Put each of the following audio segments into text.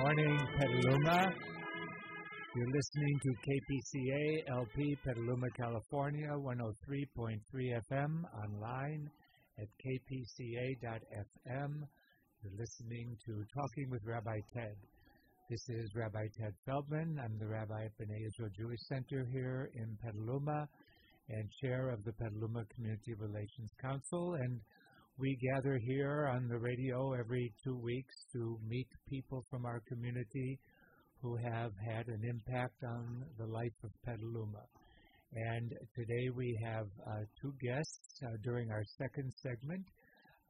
morning, Petaluma. You're listening to KPCA LP Petaluma, California, 103.3 FM, online at kpca.fm. You're listening to Talking with Rabbi Ted. This is Rabbi Ted Feldman. I'm the rabbi at B'nai Israel Jewish Center here in Petaluma and chair of the Petaluma Community Relations Council. And we gather here on the radio every two weeks to meet people from our community who have had an impact on the life of Petaluma. And today we have uh, two guests uh, during our second segment.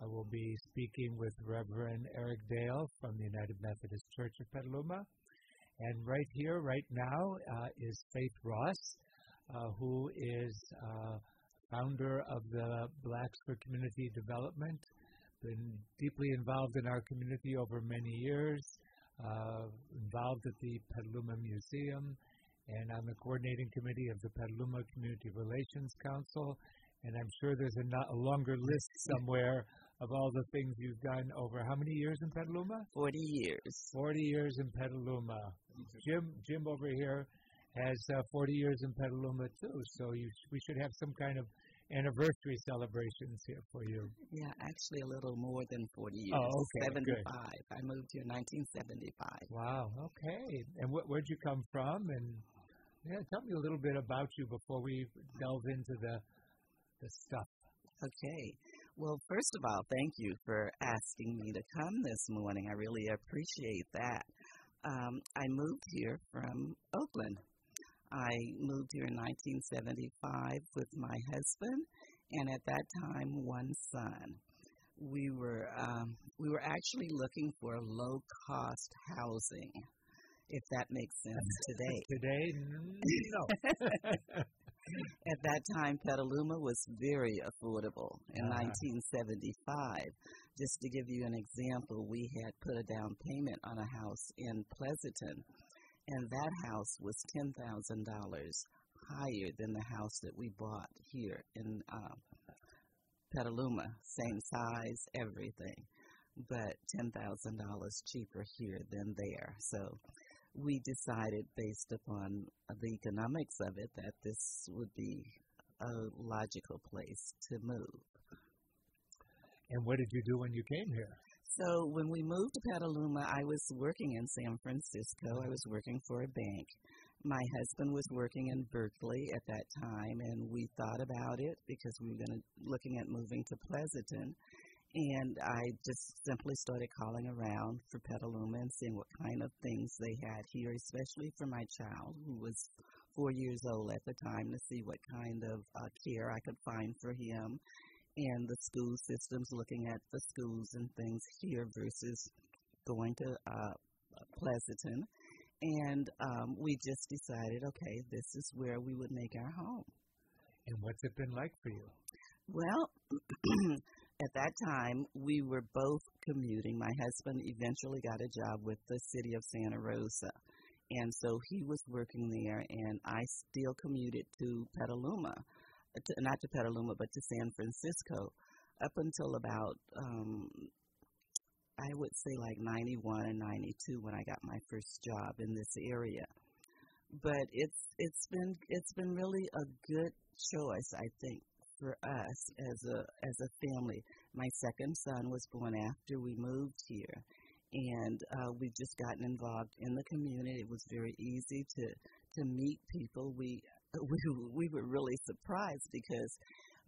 I will be speaking with Reverend Eric Dale from the United Methodist Church of Petaluma. And right here, right now, uh, is Faith Ross, uh, who is uh, founder of the Blacks for Community Development, been deeply involved in our community over many years, uh, involved at the Petaluma Museum, and on the coordinating committee of the Petaluma Community Relations Council. And I'm sure there's a, not, a longer list somewhere of all the things you've done over how many years in Petaluma? 40 years. 40 years in Petaluma. Jim, Jim over here has uh, 40 years in Petaluma too, so you, we should have some kind of anniversary celebrations here for you. Yeah, actually a little more than 40 years. Oh, okay. 75. Good. I moved here in 1975. Wow, okay. And wh- where'd you come from? And yeah, tell me a little bit about you before we delve into the the stuff. Okay. Well, first of all, thank you for asking me to come this morning. I really appreciate that. Um, I moved here from Oakland. I moved here in 1975 with my husband, and at that time, one son. We were um, we were actually looking for low cost housing, if that makes sense today. Today, no. At that time, Petaluma was very affordable in Ah. 1975. Just to give you an example, we had put a down payment on a house in Pleasanton, and that house was $10,000 higher than the house that we bought here in uh, Petaluma. Same size, everything, but $10,000 cheaper here than there. So we decided based upon the economics of it that this would be a logical place to move. and what did you do when you came here? So when we moved to Petaluma, I was working in San Francisco. I was working for a bank. My husband was working in Berkeley at that time, and we thought about it because we were going to looking at moving to Pleasanton. And I just simply started calling around for Petaluma and seeing what kind of things they had here, especially for my child who was four years old at the time, to see what kind of uh, care I could find for him and the school systems, looking at the schools and things here versus going to uh, Pleasanton. And um, we just decided, okay, this is where we would make our home. And what's it been like for you? Well, at that time, we were both commuting. My husband eventually got a job with the city of Santa Rosa. And so he was working there, and I still commuted to Petaluma, to, not to Petaluma, but to San Francisco, up until about, um, I would say like 91 and 92 when I got my first job in this area. But it's it's been it's been really a good choice, I think, for us as a as a family. My second son was born after we moved here, and uh, we've just gotten involved in the community. It was very easy to to meet people. We we we were really surprised because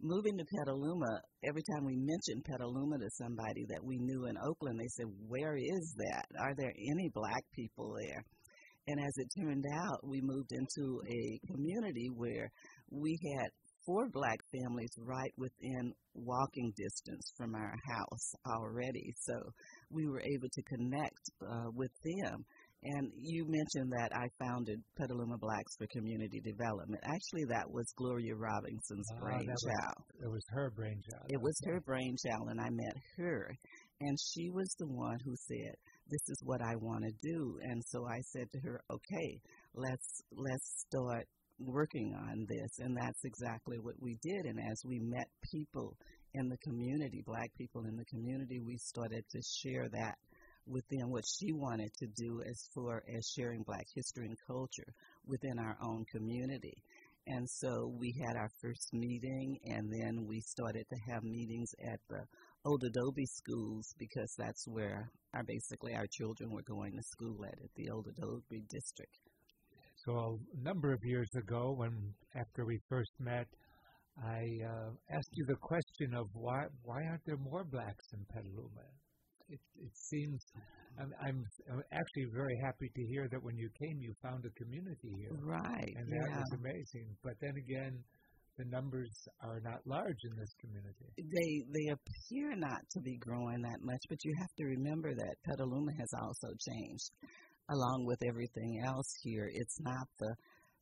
moving to Petaluma, every time we mentioned Petaluma to somebody that we knew in Oakland, they said, "Where is that? Are there any black people there?" And as it turned out, we moved into a community where we had four black families right within walking distance from our house already. So we were able to connect uh, with them. And you mentioned that I founded Petaluma Blacks for Community Development. Actually, that was Gloria Robinson's Ah, that was- brainchild. It was her brainchild. It was her brainchild, and I met her. And she was the one who said, "This is what I want to do." And so I said to her, "Okay, let's let's start working on this." And that's exactly what we did. And as we met people in the community, black people in the community, we started to share that within what she wanted to do as far as sharing black history and culture within our own community. And so we had our first meeting, and then we started to have meetings at the Old Adobe schools because that's where our basically our children were going to school at, at the Old Adobe district. So a number of years ago, when after we first met, I uh, asked you the question of why why aren't there more blacks in Petaluma? It, it seems I'm, I'm, actually very happy to hear that when you came, you found a community here. Right. And that yeah. was amazing. But then again, the numbers are not large in this community. They they appear not to be growing that much, but you have to remember that Petaluma has also changed. Along with everything else here, it's not the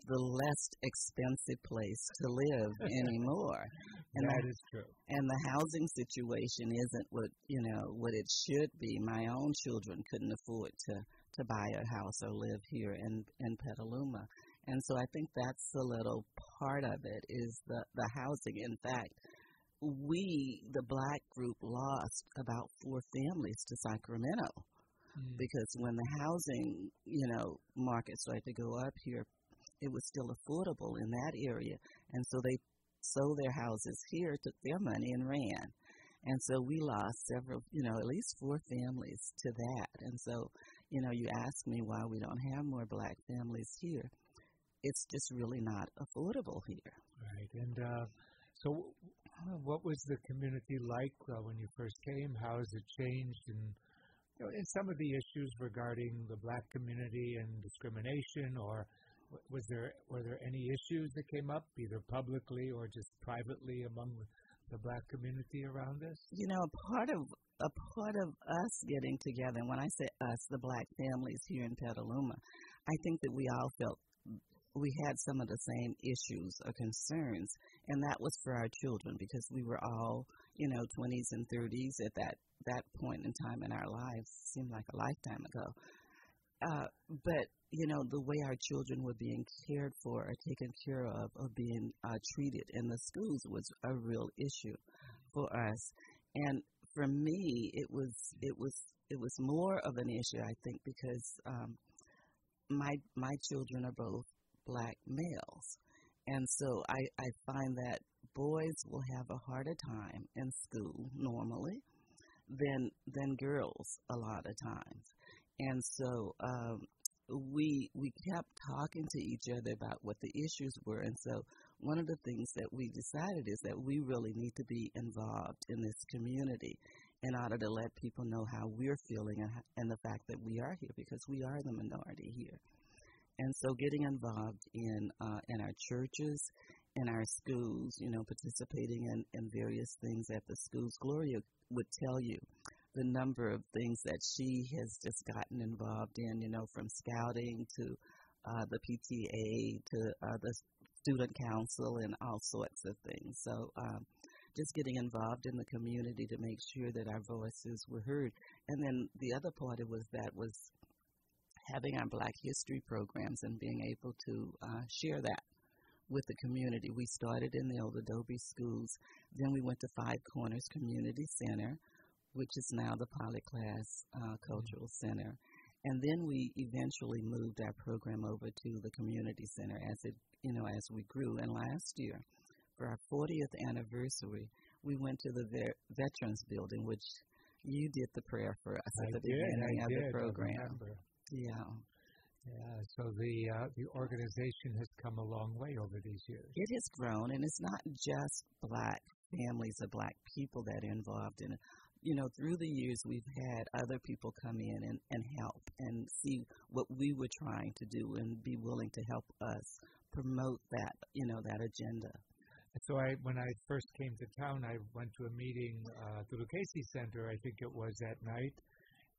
the less expensive place to live anymore. And that the, is true. And the housing situation isn't what you know what it should be. My own children couldn't afford to to buy a house or live here in in Petaluma, and so I think that's a little part of it is the the housing. In fact, we the black group lost about four families to Sacramento. Mm. Because when the housing, you know, market started to go up here, it was still affordable in that area. And so they sold their houses here, took their money, and ran. And so we lost several, you know, at least four families to that. And so, you know, you ask me why we don't have more black families here. It's just really not affordable here. Right. And uh, so, what was the community like uh, when you first came? How has it changed? And you know, in some of the issues regarding the black community and discrimination or was there were there any issues that came up either publicly or just privately among the black community around us? You know, a part of a part of us getting together, and when I say us, the black families here in Petaluma, I think that we all felt we had some of the same issues or concerns, and that was for our children because we were all, you know, 20s and 30s at that that point in time in our lives. Seemed like a lifetime ago. Uh, but you know the way our children were being cared for or taken care of or being uh, treated in the schools was a real issue for us. And for me it was it was it was more of an issue i think because um my my children are both black males. And so i i find that boys will have a harder time in school normally than than girls a lot of times and so um, we we kept talking to each other about what the issues were. And so one of the things that we decided is that we really need to be involved in this community in order to let people know how we're feeling and, and the fact that we are here because we are the minority here. And so getting involved in uh, in our churches, in our schools, you know, participating in, in various things at the schools. Gloria would tell you the number of things that she has just gotten involved in, you know, from scouting to uh, the PTA to uh, the student council and all sorts of things. So, um, just getting involved in the community to make sure that our voices were heard. And then the other part of it was that was having our Black History programs and being able to uh, share that with the community. We started in the old Adobe schools, then we went to Five Corners Community Center, which is now the Polly Klaas uh, Cultural mm-hmm. Center. And then we eventually moved our program over to the community center as it, you know, as we grew. And last year, for our 40th anniversary, we went to the ver- Veterans Building, which you did the prayer for us I at the did, beginning I of did, the program. Yeah. Yeah, so the uh, the organization has come a long way over these years. It has grown, and it's not just black families or black people that are involved in it you know, through the years, we've had other people come in and, and help and see what we were trying to do and be willing to help us promote that, you know, that agenda. So I, when I first came to town, I went to a meeting uh, at the Lucchesi Center, I think it was at night,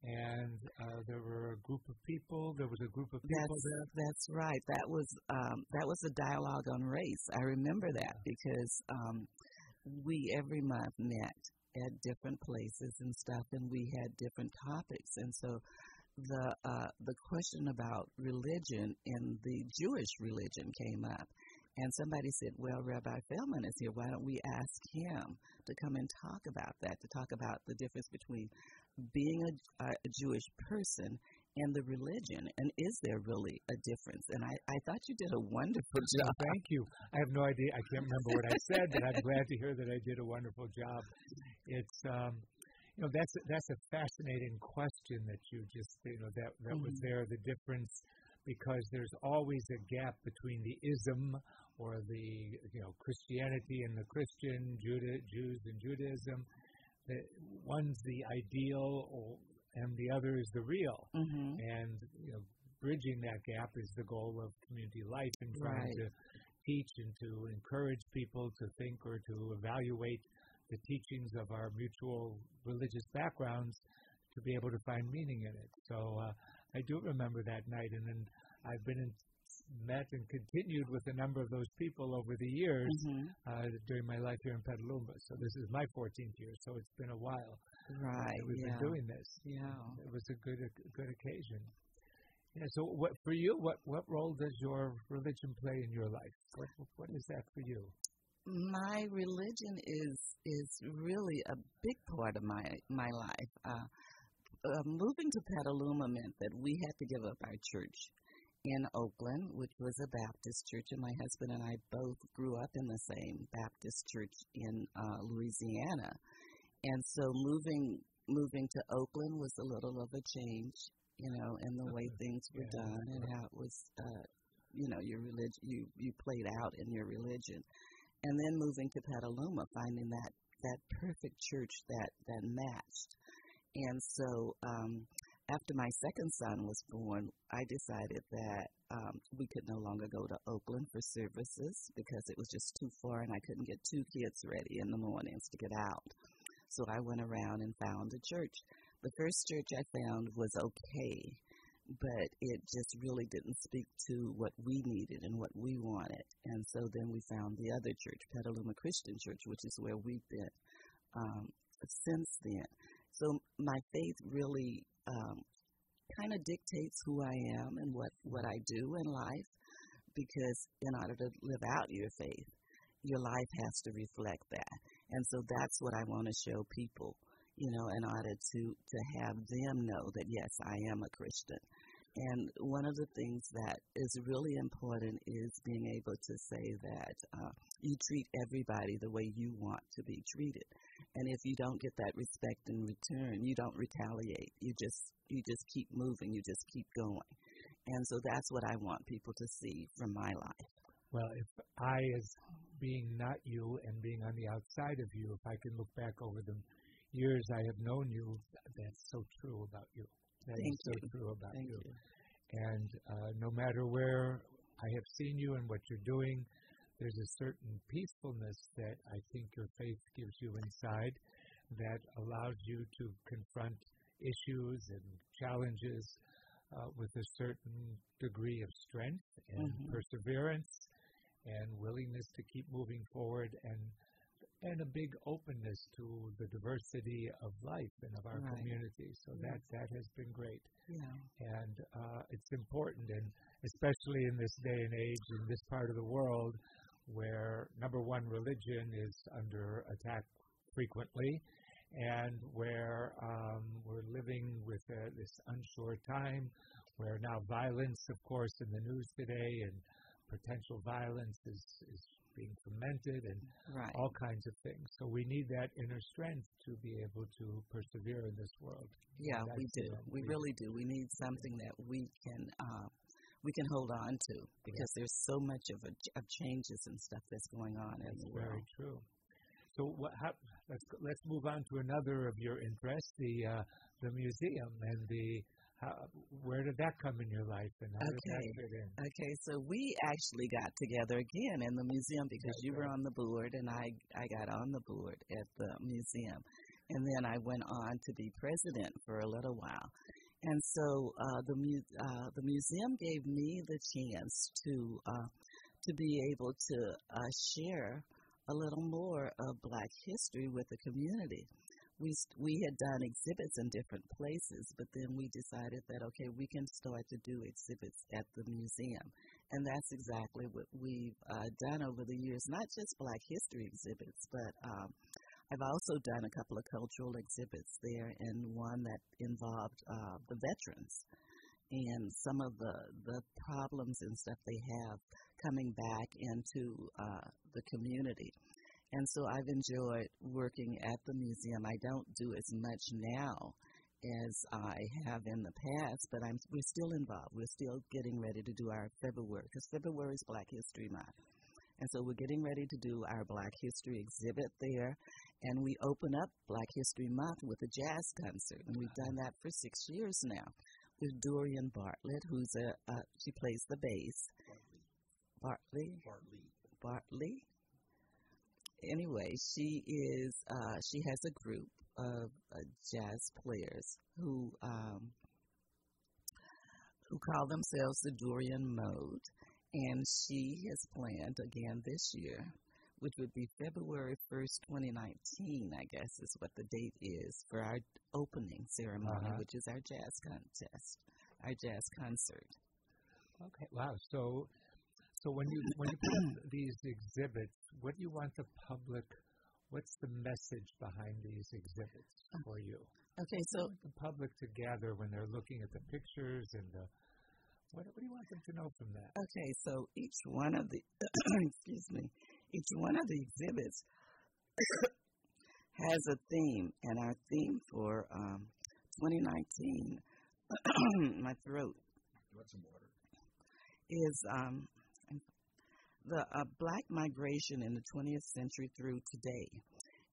and uh, there were a group of people. There was a group of people that's, there. That's right. That was um, that was a dialogue on race. I remember that because um, we every month met at different places and stuff, and we had different topics. And so the uh, the question about religion and the Jewish religion came up, And somebody said, Well, Rabbi Feldman is here. Why don't we ask him to come and talk about that, to talk about the difference between being a, a Jewish person and the religion? And is there really a difference? And I, I thought you did a wonderful job. Thank you. I have no idea. I can't remember what I said, but I'm glad to hear that I did a wonderful job. It's, um, you know, that's that's a fascinating question that you just, you know, that that mm-hmm. was there. The difference because there's always a gap between the ism or the you know Christianity and the Christian, Judah, Jews and Judaism. The, one's the ideal, or, and the other is the real. Mm-hmm. And you know, bridging that gap is the goal of community life and trying right. to teach and to encourage people to think or to evaluate the teachings of our mutual religious backgrounds to be able to find meaning in it. So uh, I do remember that night, and then I've been in met and continued with a number of those people over the years mm-hmm. uh, during my life here in Petaluma. So this is my 14th year, so it's been a while. Right. we've yeah. been doing this. Yeah. It was a good a good occasion. Yeah. So what for you? What what role does your religion play in your life? What what is that for you? My religion is is really a big part of my my life. Uh, uh, moving to Petaluma meant that we had to give up our church in Oakland, which was a Baptist church, and my husband and I both grew up in the same Baptist church in uh, Louisiana. And so moving moving to Oakland was a little of a change, you know, in the way things were yeah. done and how it was, uh, you know, your religion you you played out in your religion, and then moving to Petaluma, finding that that perfect church that that matched, and so. um after my second son was born, I decided that um, we could no longer go to Oakland for services because it was just too far and I couldn't get two kids ready in the mornings to get out. So I went around and found a church. The first church I found was okay, but it just really didn't speak to what we needed and what we wanted. And so then we found the other church, Petaluma Christian Church, which is where we've been um, since then. So my faith really um, kind of dictates who I am and what, what I do in life because in order to live out your faith, your life has to reflect that. And so that's what I want to show people, you know, in order to, to have them know that, yes, I am a Christian. And one of the things that is really important is being able to say that uh, you treat everybody the way you want to be treated. And if you don't get that respect in return, you don't retaliate. You just you just keep moving. You just keep going. And so that's what I want people to see from my life. Well, if I, as being not you and being on the outside of you, if I can look back over the years I have known you, that's so true about you. That Thank is so you. true about Thank you. you. And uh, no matter where I have seen you and what you're doing, there's a certain peacefulness that I think your faith gives you inside that allows you to confront issues and challenges uh, with a certain degree of strength and Mhm. perseverance and willingness to keep moving forward and and a big openness to the diversity of life and of our Right. community. So that that has been great Yeah. and uh, it's important, and especially in this day and age, in this part of the world, where number one, religion is under attack frequently, and where um, we're living with uh, this unsure time, where now violence, of course, in the news today, and potential violence is, is being fermented and Right. all kinds of things. So we need that inner strength to be able to persevere in this world. Yeah, we do. We really do. We need something that we can uh, we can hold on to because there's so much of a, of changes and stuff that's going on in That's the very world. true. So what, how, let's let's move on to another of your interests, the uh, the museum and the how, where did that come in your life and how did that Okay. fit in? Okay, so we actually got together again in the museum because That's you were right. on the board and I I got on the board at the museum, and then I went on to be president for a little while, and so uh, the mu- uh, the museum gave me the chance to uh, to be able to uh, share a little more of Black history with the community. We we had done exhibits in different places, but then we decided that okay, we can start to do exhibits at the museum, and that's exactly what we've uh, done over the years. Not just Black History exhibits, but um, I've also done a couple of cultural exhibits there, and one that involved uh, the veterans and some of the the problems and stuff they have coming back into uh, the community. And so I've enjoyed working at the museum. I don't do as much now as I have in the past, but I'm we're still involved. We're still getting ready to do our February because February is Black History Month, and so we're getting ready to do our Black History exhibit there, and we open up Black History Month with a jazz concert, and we've done that for six years now with Dorian Bartlett, who's a uh, she plays the bass. Bartley. Bartley. Bartley. Anyway, she is uh, she has a group of uh, jazz players who um, who call themselves the Dorian Mode, and she has planned again this year, which would be February first, 2019. I guess is what the date is for our opening ceremony, Uh-huh. which is our jazz contest, our jazz concert. Okay. Wow. So, so when you when you put up these exhibits, what do you want the public? What's the message behind these exhibits for you? Okay, so the public to gather when they're looking at the pictures and the what, what do you want them to know from that? Okay, so each one of the excuse me, each one of the exhibits has a theme, and our theme for um, 2019, my throat You want some water? is um, the uh, black migration in the 20th century through today.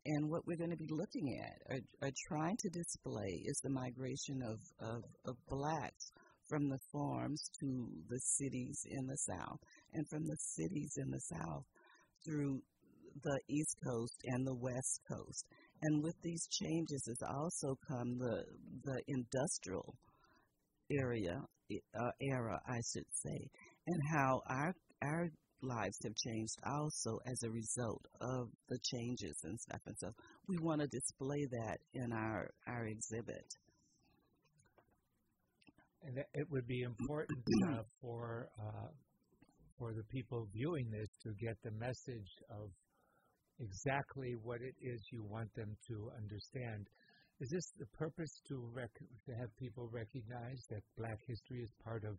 And what we're going to be looking at or, or trying to display is the migration of, of, of blacks from the farms to the cities in the South, and from the cities in the South through the East Coast and the West Coast. And with these changes has also come the the industrial area uh, era, I should say, and how our our lives have changed also as a result of the changes and stuff. And so we want to display that in our our exhibit. And it would be important uh, for uh, for the people viewing this to get the message of exactly what it is you want them to understand. Is this the purpose to rec- to have people recognize that Black history is part of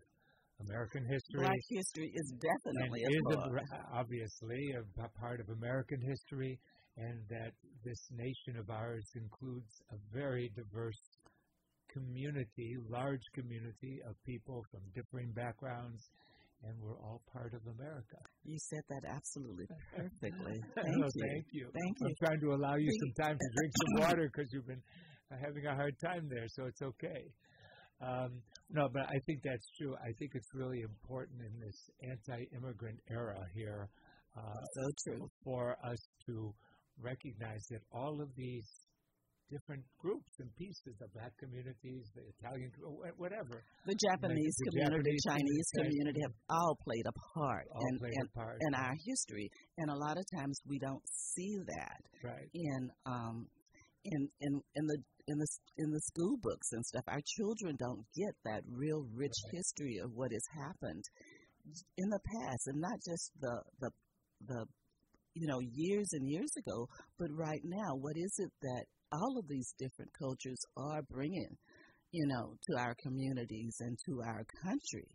American history? Black history is definitely a is a, obviously a, p- part of American history, and that this nation of ours includes a very diverse community, large community of people from differing backgrounds, and we're all part of America. You said that absolutely perfectly. Well, Thank you. Thank you. Thank I'm you. trying to allow you some time to drink some water because you've been having a hard time there, so it's okay. Um, no, but I think that's true. I think it's really important in this anti-immigrant era here uh, So true. for us to recognize that all of these different groups and pieces, the black communities, the Italian, whatever, The Japanese the community, Japanese Chinese community, have all played a part all in, play in, a part. in our history. And a lot of times we don't see that right. in um in in in the in the in the school books and stuff. Our children don't get that real rich Right. history of what has happened in the past, and not just the the the you know years and years ago, but right now. What is it that all of these different cultures are bringing, you know, to our communities and to our country?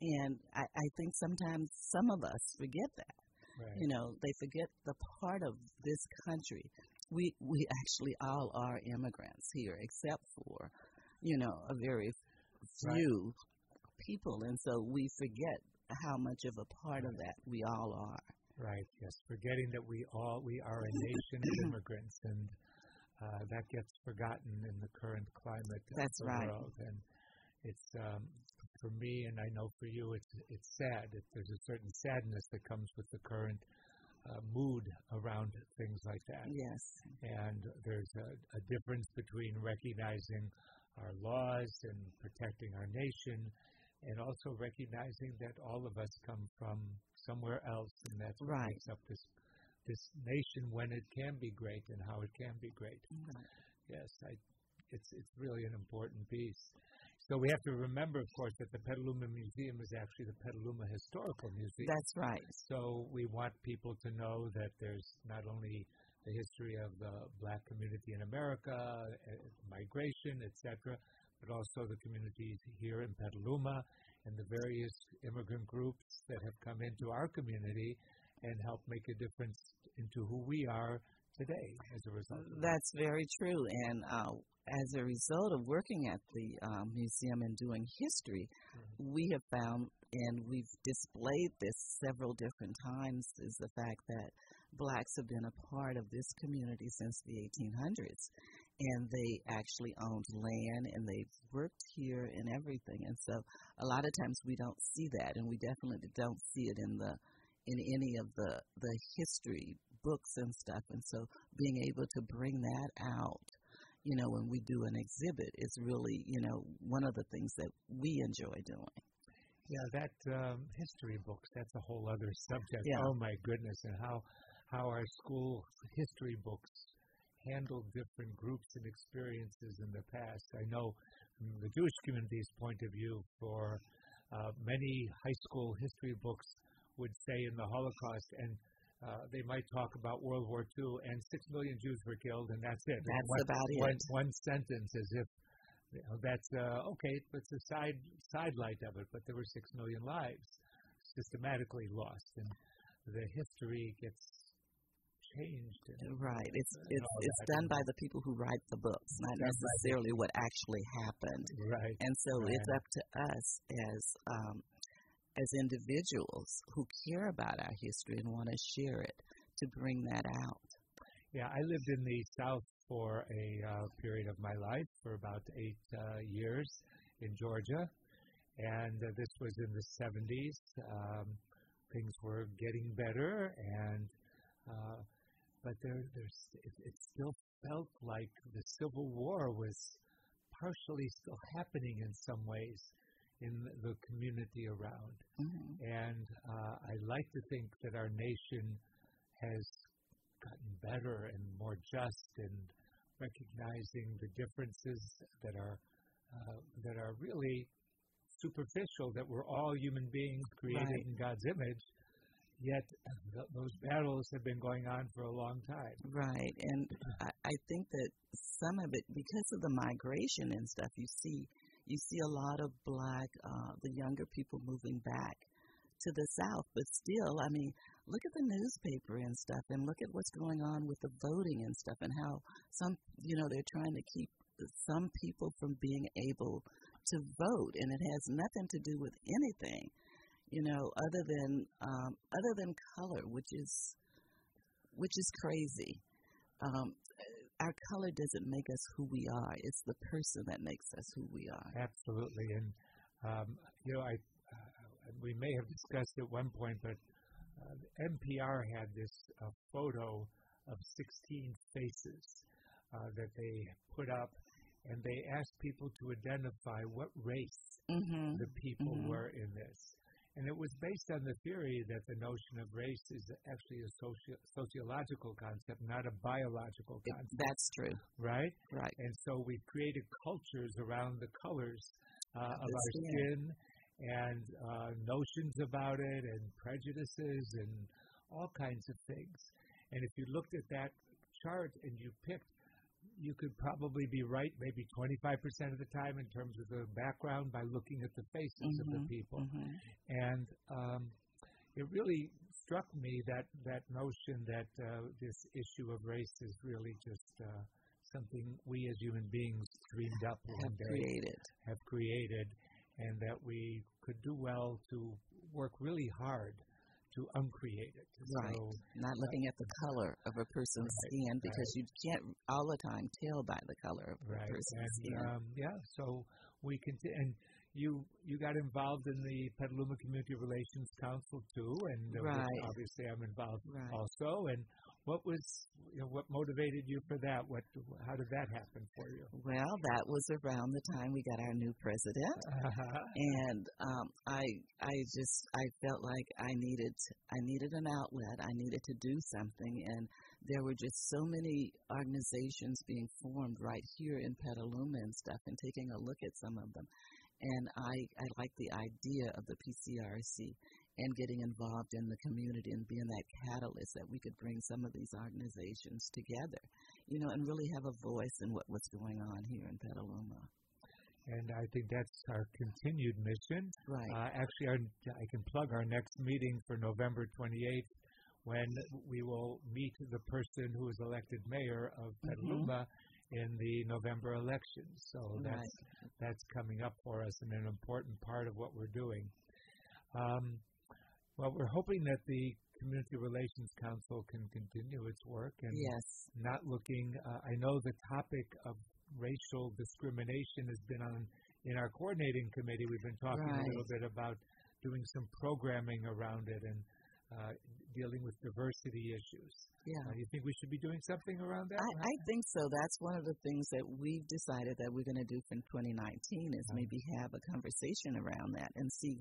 And I, I think sometimes some of us forget that Right. you know they forget the part of this country we we actually all are immigrants here except for you know a very Right. few people and so we forget how much of a part of that we all are Right. Yes. Forgetting that we all we are a nation of immigrants, and uh, that gets forgotten in the current climate That's of the right. world. And it's um, for me, and I know for you, it's it's sad. It, there's a certain sadness that comes with the current uh, mood around things like that. yes And there's a, a difference between recognizing our laws and protecting our nation, and also recognizing that all of us come from somewhere else, and that's what Right. makes up this this nation when it can be great and how it can be great. Yes, I, it's it's really an important piece. So we have to remember, of course, that the Petaluma Museum is actually the Petaluma Historical Museum. That's right. So we want people to know that there's not only the history of the black community in America, uh, migration, etc., but also the communities here in Petaluma and the various immigrant groups that have come into our community and help make a difference into who we are today as a result. That's very true. And uh, as a result of working at the um, museum and doing history, mm-hmm. we have found, and we've displayed this several different times, is the fact that blacks have been a part of this community since the 1800s. And they actually owned land and they've worked here and everything. And so a lot of times we don't see that, and we definitely don't see it in the in any of the the history books and stuff. And so being able to bring that out, you know, when we do an exhibit is really, you know, one of the things that we enjoy doing. Yeah, that um, history books, that's a whole other subject. Yeah. Oh my goodness, and how how our school history books handled different groups and experiences in the past. I know from the Jewish community's point of view, for uh, many high school history books would say in the Holocaust, and uh, they might talk about World War II, and six million Jews were killed, and that's it. That's one, about one, it. One sentence, as if you know, that's uh, okay. It's a side sidelight of it, but there were six million lives systematically lost, and the history gets changed. right. It's it's it's done by the people who write the books, not necessarily what actually happened. Right. And so right. it's up to us as um, as individuals who care about our history and want to share it to bring that out. Yeah, I lived in the South for a uh, period of my life for about eight uh, years in Georgia, and uh, this was in the 70s. Um, things were getting better, and uh, but there, there's, it, it still felt like the Civil War was partially still happening in some ways in the community around. Mm-hmm. And uh, I like to think that our nation has gotten better and more just in recognizing the differences that are uh, that are really superficial. That we're all human beings created right. in God's image, yet th- those battles have been going on for a long time. Right, and I, I think that some of it, because of the migration and stuff, you see, you see a lot of black, uh, the younger people moving back to the south. But still, I mean, look at the newspaper and stuff, and look at what's going on with the voting and stuff, and how some, you know, they're trying to keep some people from being able to vote, and it has nothing to do with anything you know, other than um, other than color, which is which is crazy. Um, our color doesn't make us who we are. It's the person that makes us who we are. Absolutely, and um, you know, I uh, we may have discussed at one point, but uh, NPR had this uh, photo of 16 faces uh, that they put up, and they asked people to identify what race mm-hmm. the people mm-hmm. were in this. And it was based on the theory that the notion of race is actually a socio- sociological concept, not a biological concept. It, that's true. Right? Right. And so we created cultures around the colors uh, of our skin and uh, notions about it and prejudices and all kinds of things. And if you looked at that chart and you picked you could probably be right maybe 25% of the time in terms of the background by looking at the faces mm-hmm, of the people. Mm-hmm. And um, it really struck me that, that notion that uh, this issue of race is really just uh, something we as human beings dreamed up have day, created. have created, and that we could do well to work really hard to uncreate it. Right. So, Not looking at the color of a person's right, skin because right. you can't all the time tell by the color of right. a person's and, skin. Um, yeah. So we continue. And you you got involved in the Petaluma Community Relations Council too, and uh, right. obviously I'm involved also. And what was you know, what motivated you for that? What how did that happen for you? Well, that was around the time we got our new president, uh-huh. and um, I I just I felt like I needed I needed an outlet. I needed to do something, and there were just so many organizations being formed right here in Petaluma and stuff, and taking a look at some of them. And I, I like the idea of the PCRC and getting involved in the community and being that catalyst that we could bring some of these organizations together, you know, and really have a voice in what, what's going on here in Petaluma. And I think that's our continued mission. Right. Uh, actually, our, I can plug our next meeting for November 28th when we will meet the person who is elected mayor of Mm-hmm. Petaluma in the November election. So that's Right. that's coming up for us and an important part of what we're doing. Um, well, we're hoping that the Community Relations Council can continue its work and Yes. not looking. Uh, I know the topic of racial discrimination has been on in our coordinating committee. We've been talking a little bit about doing some programming around it and uh, dealing with diversity issues. Yeah. Uh, you think we should be doing something around that? I, I think so. That's one of the things that we've decided that we're going to do for 2019 is Right. maybe have a conversation around that and see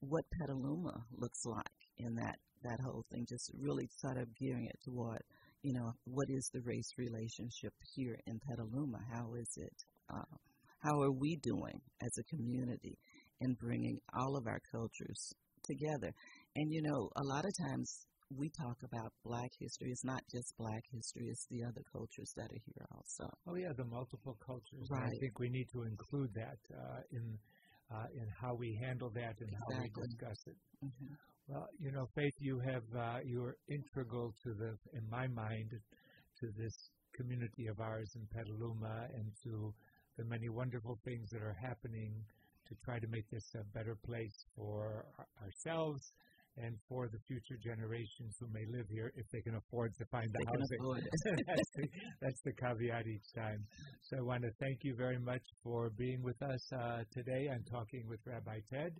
what Petaluma looks like in that that whole thing. Just really sort of gearing it toward, you know, what is the race relationship here in Petaluma? How is it? Uh, how are we doing as a community in bringing all of our cultures together? And you know, a lot of times we talk about black history. It's not just black history, it's the other cultures that are here also. Oh yeah, the multiple cultures. And I think we need to include that uh, in uh, in how we handle that and how we discuss it. hmm Well, you know, Faith, you have uh, you are integral to the, in my mind, to this community of ours in Petaluma and to the many wonderful things that are happening to try to make this a better place for ourselves and for the future generations who may live here if they can afford to find the housing. that's, the, that's the caveat each time. So I want to thank you very much for being with us uh, today. I'm talking with Rabbi Ted.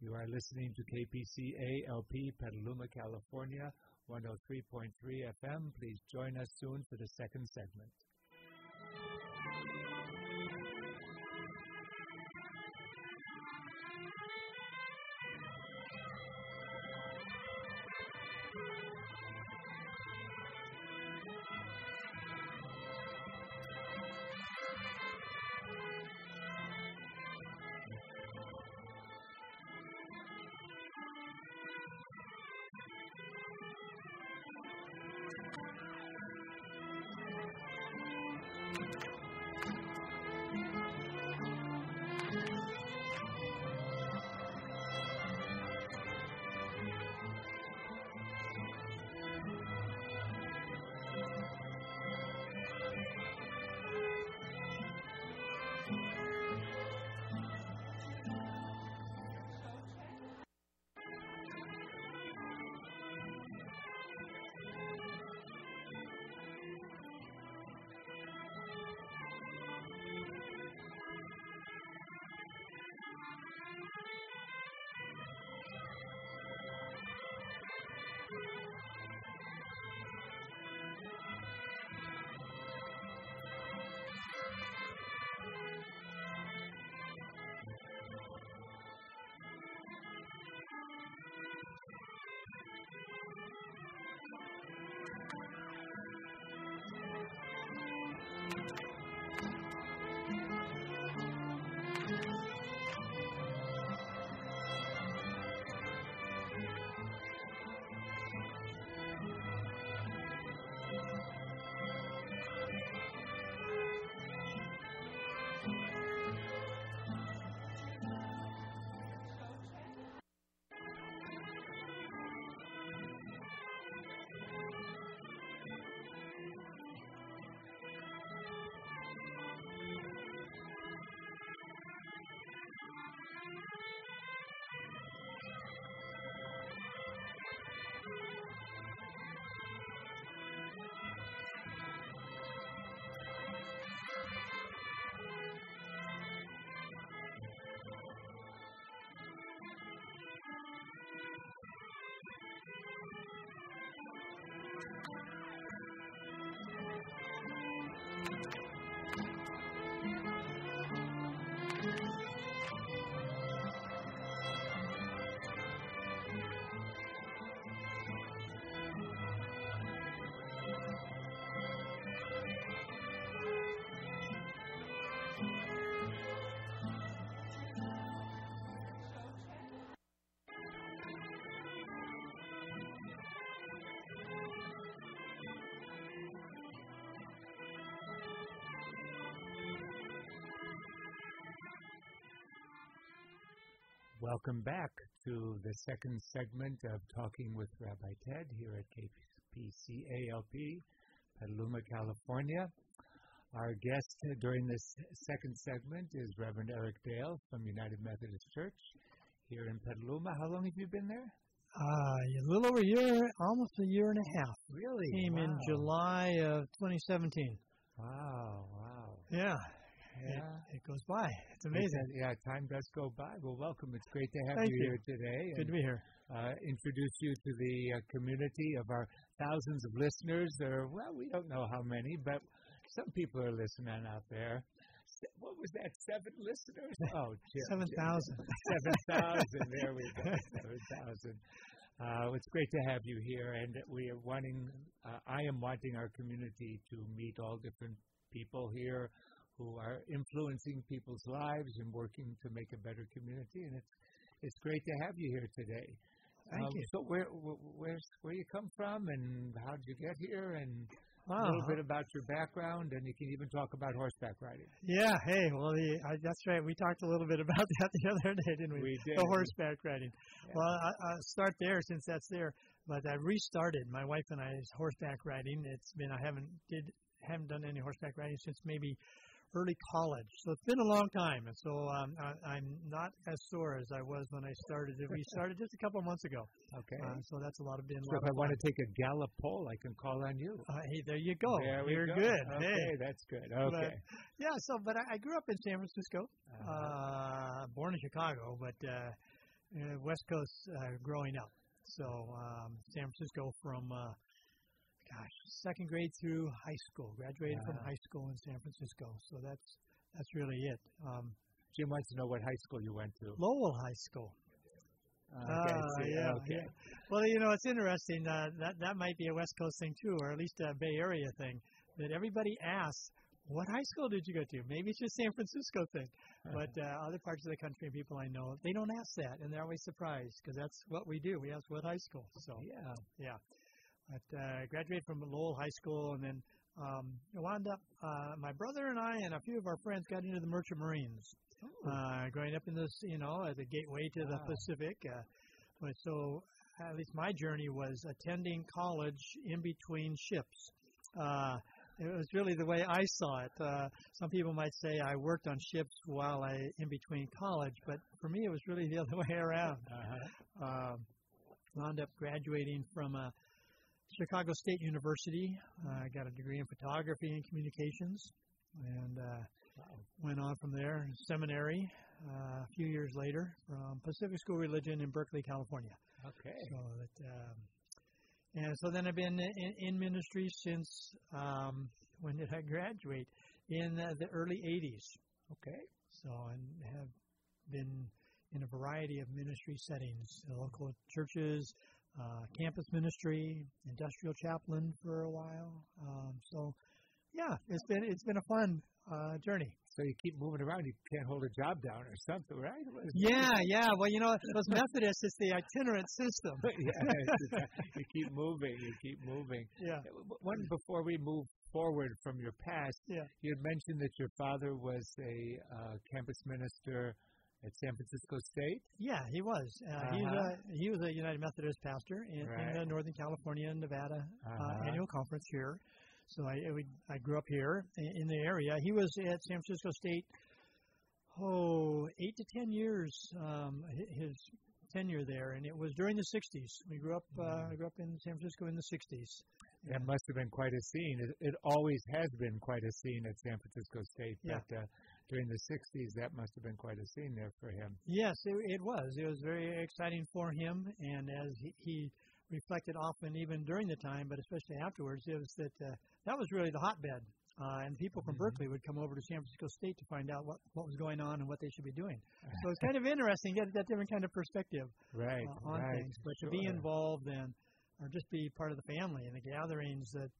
You are listening to KPCA LP Petaluma, California, 103.3 FM. Please join us soon for the second segment. Welcome back to the second segment of Talking with Rabbi Ted here at KPCALP, Petaluma, California. Our guest during this second segment is Reverend Eric Dale from United Methodist Church here in Petaluma. How long have you been there? Uh, a little over a year, almost a year and a half. Really? Came wow. in July of 2017. Wow, wow. Yeah. Yeah. Goes by. It's amazing. Yeah, time does go by. Well, welcome. It's great to have Thank you, you. here today. Good to be here. Uh, introduce you to the uh, community of our thousands of listeners. Or well, we don't know how many, but some people are listening out there. What was that? Seven listeners? Oh, Jim, 7,000. Seven thousand. There we go. Seven thousand. Uh, it's great to have you here, and we are wanting. Uh, I am wanting our community to meet all different people here who are influencing people's lives and working to make a better community. And it's it's great to have you here today. Thank Um, you. So where wh- where's where you come from, and how did you get here, and a little bit about your background, and you can even talk about horseback riding. Yeah. Hey. Well, the, I, that's right. We talked a little bit about that the other day, didn't we? We did. The horseback riding. Yeah. Well, I, I'll start there since that's there. But I restarted my wife and I's horseback riding. It's been I haven't did haven't done any horseback riding since maybe early college. So it's been a long time, and so um, I, I'm not as sore as I was when I started. We started just a couple of months ago, Okay. uh, so that's a lot of been. so if I want to take a Gallup poll, I can call on you. Uh, hey, there you go. There we You're go. good. Okay, Hey. that's good. Okay. Yeah. So, but I, I grew up in San Francisco, Uh-huh. uh, born in Chicago, but uh, uh, West Coast uh, growing up. So um, San Francisco from, uh, gosh, second grade through high school. Graduated from high school in San Francisco. So that's that's really it. Um, Jim wants to know what high school you went to. Lowell High School. Okay, I Ah, yeah, okay. yeah. Well, you know, it's interesting. Uh, that that might be a West Coast thing too, or at least a Bay Area thing. That everybody asks, "What high school did you go to?" Maybe it's just San Francisco thing, but uh, other parts of the country and people I know, they don't ask that, and they're always surprised because that's what we do. We ask what high school. So Yeah. yeah, but uh, graduated from Lowell High School, and then um, wound up. Uh, my brother and I and a few of our friends got into the Merchant Marines uh, growing up in this, you know, at the gateway to the Wow. Pacific. Uh, but so, at least my journey was attending college in between ships. Uh, it was really the way I saw it. Uh, some people might say I worked on ships while I in between college, but for me it was really the other way around. Uh-huh. Um, wound up graduating from uh, Chicago State University. Uh, I got a degree in photography and communications, and uh, went on from there. Seminary uh, a few years later from Pacific School of Religion in Berkeley, California. Okay. So that, um, and so then I've been in, in ministry since um, when did I graduate? In uh, the early '80s. Okay. So and have been in a variety of ministry settings, local churches, uh, campus ministry, industrial chaplain for a while. Um, so yeah, it's been it's been a fun uh, journey. So you keep moving around. You can't hold a job down or something, right? Yeah, yeah. Well, you know, those Methodists, it's the itinerant system. yeah, you keep moving. You keep moving. Yeah. One before we move forward from your past, Yeah. you had mentioned that your father was a uh, campus minister at San Francisco State. Yeah, he was. Uh, Uh-huh. a, he was a United Methodist pastor in, in the Northern California and Nevada uh, Uh-huh. annual conference here. So I I would- I grew up here in, in the area. He was at San Francisco State, oh, eight to ten years. Um, his tenure there, and it was during the '60s. We grew up. Uh, I grew up in San Francisco in the '60s. That must have been quite a scene. It, it always has been quite a scene at San Francisco State, Yeah. but uh, during the 60s, that must have been quite a scene there for him. Yes, it, it was. It was very exciting for him, and as he, he reflected often, even during the time, but especially afterwards, it was that uh, that was really the hotbed. Uh, and people from Mhm. Berkeley would come over to San Francisco State to find out what, what was going on and what they should be doing. So it's kind of interesting, get that different kind of perspective Right, uh, on right. things. But to be involved and or just be part of the family and the gatherings that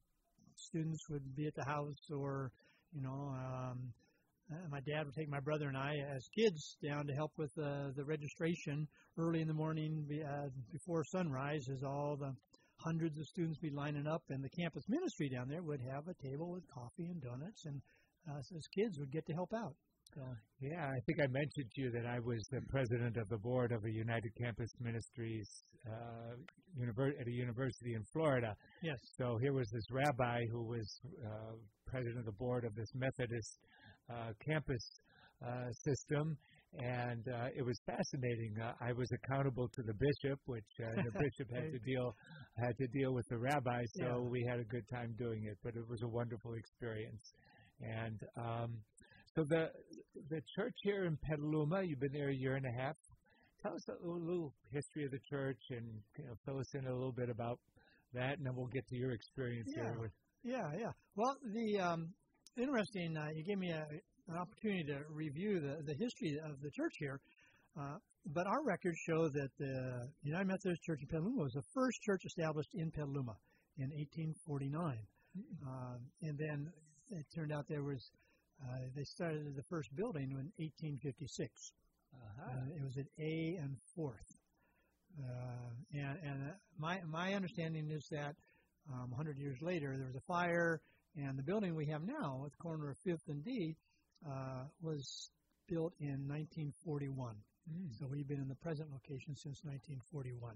students would be at the house or you know um, uh, my dad would take my brother and I as kids down to help with uh, the registration early in the morning uh, before sunrise as all the hundreds of students be lining up and the campus ministry down there would have a table with coffee and donuts and us as kids would get to help out So Yeah, I think I mentioned to you that I was the president of the board of a United Campus Ministries uh, univer- at a university in Florida. yes, So here was this rabbi who was uh, president of the board of this Methodist uh, campus uh, system, and uh, it was fascinating. Uh, I was accountable to the bishop, which uh, the bishop had to deal had to deal with the rabbi. So Yeah. we had a good time doing it, but it was a wonderful experience. And um, so the the church here in Petaluma, you've been there a year and a half. Tell us a little, history of the church and you know, fill us in a little bit about that, and then we'll get to your experience Yeah. here with. yeah, yeah. Well, the um, interesting. Uh, you gave me a, an opportunity to review the the history of the church here. Uh, but our records show that the United Methodist Church in Petaluma was the first church established in Petaluma in 1849. Uh, and then it turned out there was, uh, they started the first building in 1856. Uh-huh. Uh, it was at A and Fourth. Uh, and and uh, my my understanding is that um, 100 years later there was a fire, and the building we have now at the corner of Fifth and D uh, was built in 1941. Mm. So we've been in the present location since 1941.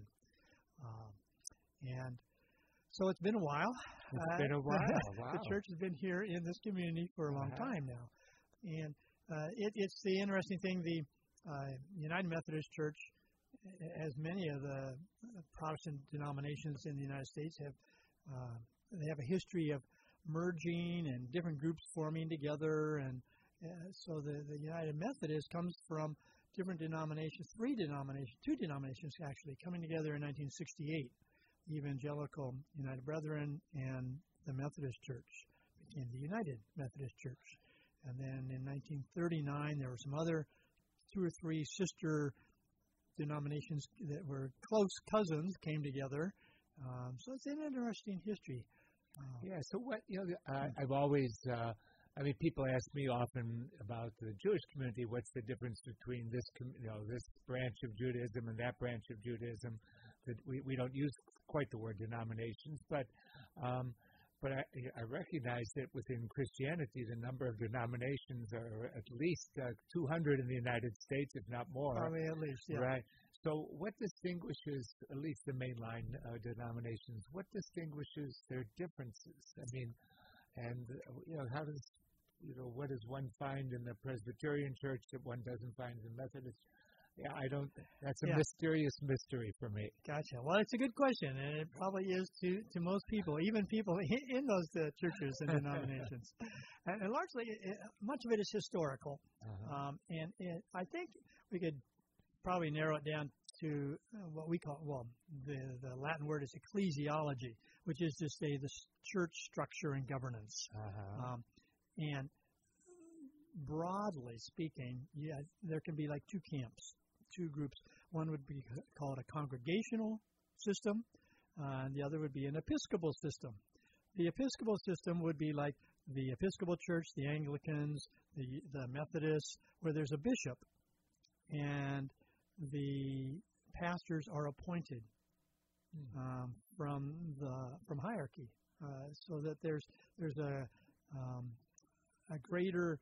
Um, and so it's been a while. It's Uh, been a while. Wow. the church has been here in this community for a long time now. And uh, it, it's the interesting thing the uh, United Methodist Church, as many of the Protestant denominations in the United States have, uh, they have a history of merging and different groups forming together. And uh, so the, the United Methodist comes from different denominations, three denominations, two denominations actually, coming together in 1968. Evangelical United Brethren and the Methodist Church became the United Methodist Church. And then in 1939, there were some other two or three sister denominations that were close cousins came together. Um, so it's an interesting history. Yeah. So what you know, I, I've always. Uh, I mean, people ask me often about the Jewish community. What's the difference between this, com- you know, this branch of Judaism and that branch of Judaism? That we, we don't use quite the word denominations, but um, but I, I recognize that within Christianity, the number of denominations are at least uh, 200 in the United States, if not more. Probably at least, yeah. Right. So, what distinguishes at least the mainline uh, denominations? What distinguishes their differences? I mean, and you know, how does you know what does one find in the Presbyterian Church that one doesn't find in the Methodist? Yeah, I don't. That's a Yeah. mysterious mystery for me. Gotcha. Well, it's a good question, and it probably is to, to most people, even people in, in those uh, churches and denominations. and, and largely, it, much of it is historical. Uh-huh. Um, and it, I think we could probably narrow it down to uh, what we call, well, the, the Latin word is ecclesiology, which is to say the church structure and governance. Uh-huh. Um, and broadly speaking, yeah, there can be like two camps, two groups. One would be called a congregational system, uh, and the other would be an episcopal system. The episcopal system would be like the Episcopal Church, the Anglicans, the the Methodists, where there's a bishop, and the pastors are appointed um, from the from hierarchy, uh, so that there's there's a um, a greater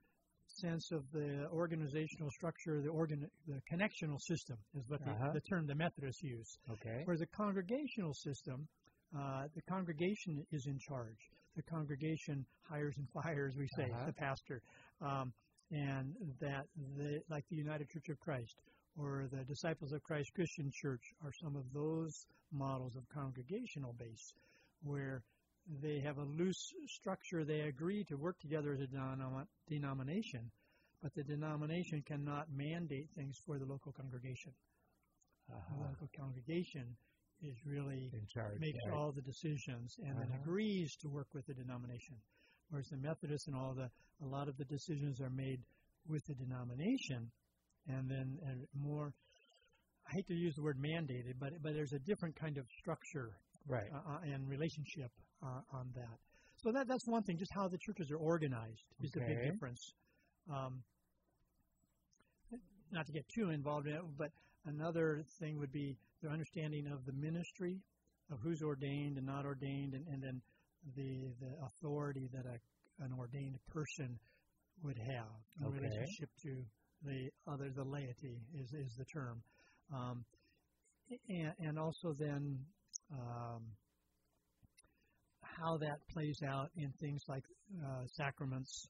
sense of the organizational structure, the organ, the connectional system is what the, Uh-huh. the term the Methodists use. Okay. Whereas the congregational system, uh, the congregation is in charge. The congregation hires and fires, we say, Uh-huh. the pastor, um, and that the, like the United Church of Christ or the Disciples of Christ Christian Church are some of those models of congregational base, where they have a loose structure. They agree to work together as a denom- denomination, but the denomination cannot mandate things for the local congregation. The Uh-huh. local congregation is really In charge. makes right. all the decisions and Uh-huh. agrees to work with the denomination. Whereas the Methodists and all the a lot of the decisions are made with the denomination, and then and more. I hate to use the word mandated, but but there's a different kind of structure Right. uh, uh, and relationship uh, on that. So that that's one thing. Just how the churches are organized is a big difference. Um, not to get too involved in it, but another thing would be their understanding of the ministry, of who's ordained and not ordained, and, and then the the authority that a, an ordained person would have in Okay. relationship to the other, the laity is is the term, um, and, and also then um, how that plays out in things like uh, sacraments,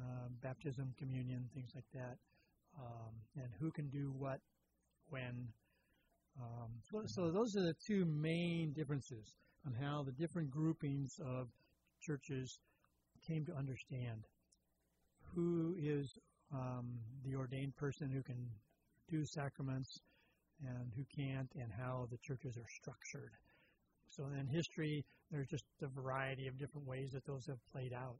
uh, baptism, communion, things like that, um, and who can do what when. Um, so, so those are the two main differences on how the different groupings of churches came to understand who is um, the ordained person who can do sacraments and who can't, and how the churches are structured. So in history, there's just a variety of different ways that those have played out.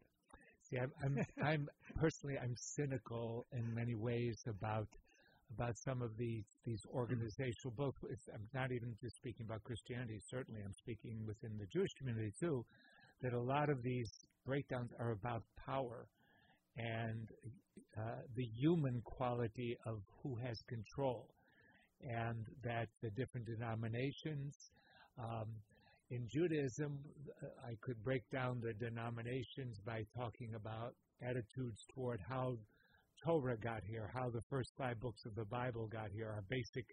See, I'm, I'm, I'm personally, I'm cynical in many ways about about some of these these organizational. Both, I'm not even just speaking about Christianity. Certainly, I'm speaking within the Jewish community too. That a lot of these breakdowns are about power and uh, the human quality of who has control, and that the different denominations. Um, in Judaism, I could break down the denominations by talking about attitudes toward how Torah got here, how the first five books of the Bible got here, our basic,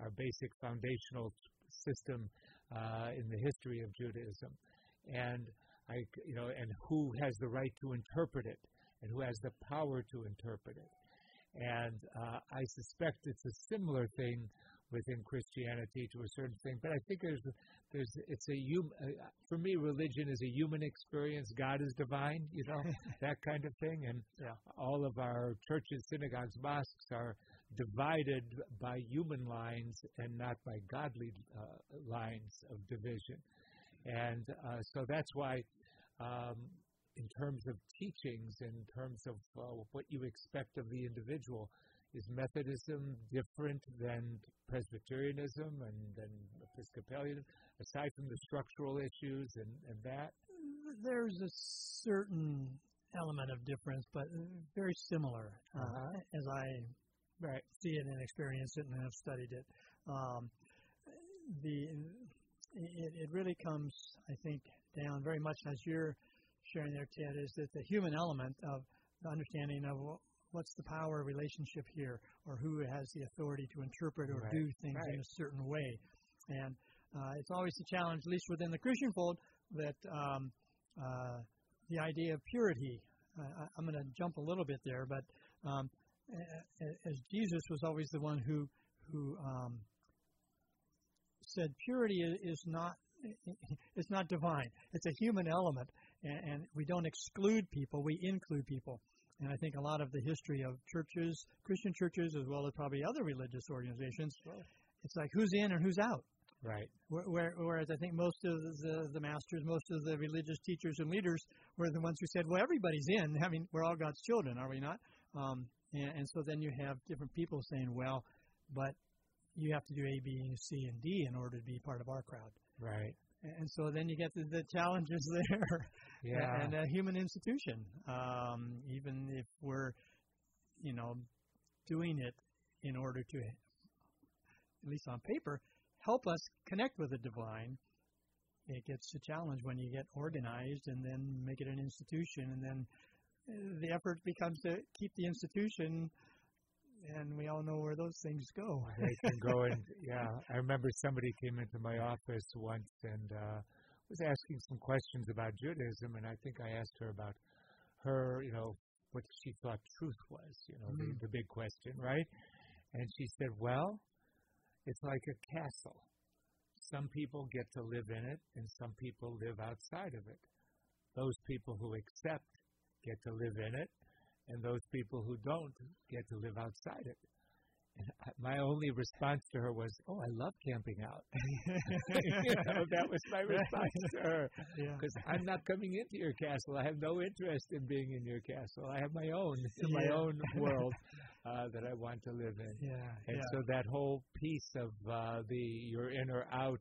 our basic foundational system uh, in the history of Judaism, and I, you know, and who has the right to interpret it, and who has the power to interpret it, and uh, I suspect it's a similar thing within Christianity to a certain thing. But I think there's there's it's a hum, uh, for me religion is a human experience. God is divine, you know that kind of thing. And Yeah. all of our churches, synagogues, mosques are divided by human lines and not by godly uh, lines of division. And uh, so that's why. Um, in terms of teachings, in terms of uh, what you expect of the individual, is Methodism different than Presbyterianism and than Episcopalianism, aside from the structural issues and, and that? There's a certain element of difference, but very similar uh, Uh-huh. as I Right. see it and experience it and have studied it. Um, the it, it really comes, I think, down very much as you're sharing there, Ted, is that the human element of the understanding of wh- what's the power relationship here, or who has the authority to interpret or Right. do things in a certain way, and uh, it's always a challenge, at least within the Christian fold, that um, uh, the idea of purity. Uh, I'm going to jump a little bit there, but um, as Jesus was always the one who who um, said purity is not it's not divine. It's a human element, and, and we don't exclude people; we include people. And I think a lot of the history of churches, Christian churches, as well as probably other religious organizations, it's like who's in and who's out. Right. Where, where, whereas I think most of the, the masters, most of the religious teachers and leaders were the ones who said, well, everybody's in. I mean, we're all God's children, are we not? Um, and, and so then you have different people saying, well, but you have to do A, B, C, and D in order to be part of our crowd. Right. And so then you get the, the challenges there. Yeah. And a human institution, um, even if we're, you know, doing it in order to, at least on paper, help us connect with the divine, it gets a challenge when you get organized and then make it an institution, and then uh, the effort becomes to keep the institution, and we all know where those things go. they can go and yeah. I remember somebody came into my office once and uh, was asking some questions about Judaism, and I think I asked her about her, you know, what she thought truth was, you know, Mm. the, the big question, right? And she said, "Well, it's like a castle. Some people get to live in it, and some people live outside of it. Those people who accept get to live in it, and those people who don't get to live outside it." And I- my only response to her was, "Oh, I love camping out." you know, that was my response to her yeah. because I'm not coming into your castle. I have no interest in being in your castle. I have my own, my own world uh, that I want to live in. Yeah. And yeah. so that whole piece of uh, the your in or out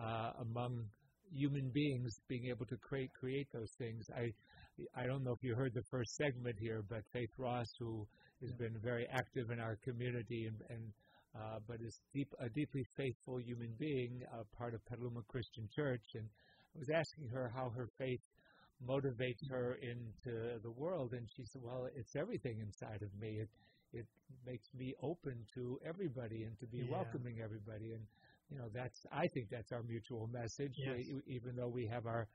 uh, among human beings, being able to create create those things. I I don't know if you heard the first segment here, but Faith Ross, who has Yeah. been very active in our community and, and uh, but is deep a deeply faithful human being, uh, part of Petaluma Christian Church, and I was asking her how her faith motivates her into the world. And she said, "Well, it's everything inside of me. It it makes me open to everybody and to be Yeah. welcoming everybody." And you know, that's I think that's our mutual message. Yes. We, even though we have our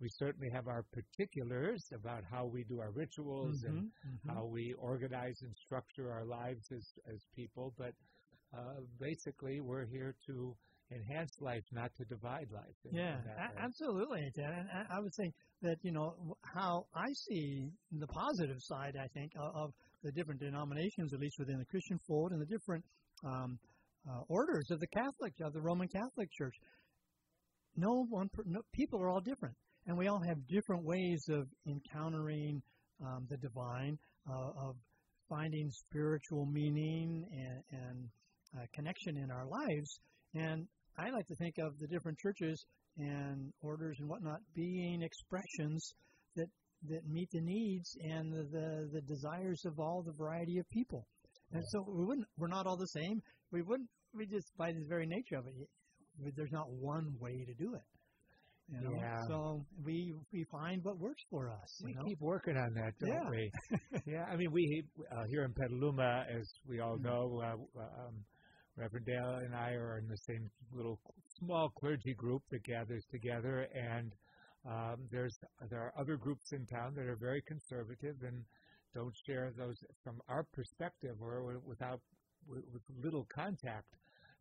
we certainly have our particulars about how we do our rituals and Mhm, mhm. how we organize and structure our lives as as people, but uh, basically we're here to enhance life, not to divide life. in- Yeah, in a- absolutely, Ted. And I, would say that you know how I see the positive side. I think of, of the different denominations, at least within the Christian fold, and the different um, uh, orders of the Catholic of the Roman Catholic Church. No one, per- no, people are all different, and we all have different ways of encountering um, the divine, uh, of finding spiritual meaning and, and uh, connection in our lives. And I like to think of the different churches and orders and whatnot being expressions that that meet the needs and the the, the desires of all the variety of people. And so we wouldn't we're not all the same. We wouldn't we just by the very nature of it, there's not one way to do it. You know? Yeah. So we we find what works for us. We know? keep working on that, don't Yeah. we? yeah, I mean, we uh, here in Petaluma, as we all Mhm. know, uh, um, Reverend Dale and I are in the same little small clergy group that gathers together, and um, there's there are other groups in town that are very conservative and don't share those from our perspective or without with, with little contact.